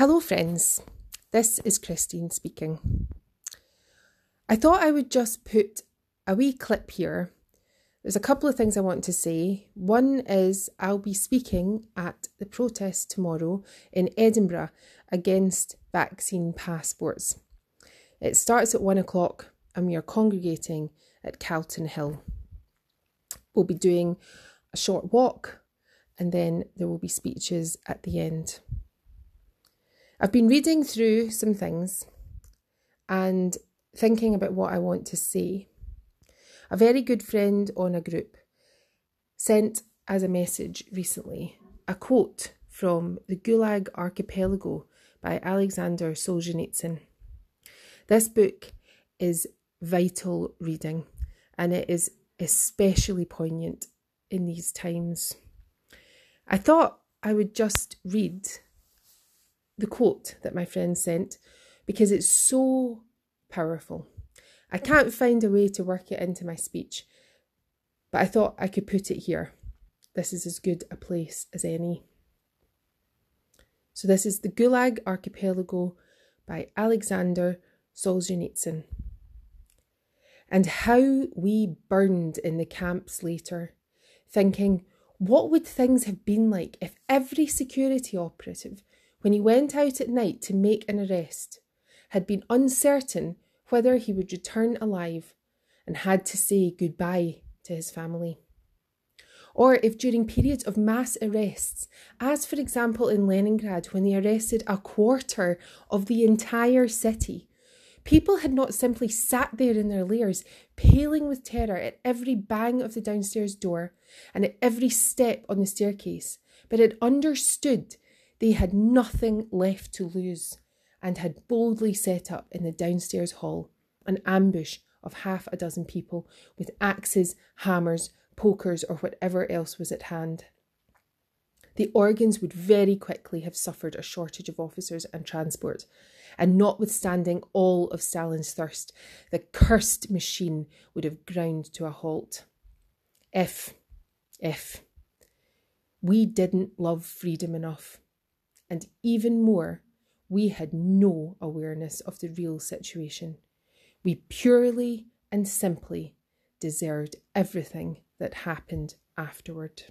Hello, friends. This is Christine speaking. I thought I would just put a wee clip here. There's a couple of things I want to say. One is I'll be speaking at the protest tomorrow in Edinburgh against vaccine passports. It starts at one o'clock and we are congregating at Calton Hill. We'll be doing a short walk and then there will be speeches at the end. I've been reading through some things and thinking about what I want to say. A very good friend on a group sent as a message recently a quote from The Gulag Archipelago by Alexander Solzhenitsyn. This book is vital reading and it is especially poignant in these times. I thought I would just read the quote that my friend sent because it's so powerful. I can't find a way to work it into my speech, but I thought I could put it here. This is as good a place as any. So, this is The Gulag Archipelago by Alexander Solzhenitsyn. And how we burned in the camps later, thinking, what would things have been like if every security operative when he went out at night to make an arrest, had been uncertain whether he would return alive and had to say goodbye to his family. Or if during periods of mass arrests, as for example in Leningrad when they arrested a quarter of the entire city, people had not simply sat there in their lairs, paling with terror at every bang of the downstairs door and at every step on the staircase, but had understood they had nothing left to lose and had boldly set up in the downstairs hall an ambush of half a dozen people with axes, hammers, pokers, or whatever else was at hand. The organs would very quickly have suffered a shortage of officers and transport, and notwithstanding all of Stalin's thirst, the cursed machine would have ground to a halt. If, if we didn't love freedom enough and even more, we had no awareness of the real situation. We purely and simply deserved everything that happened afterward.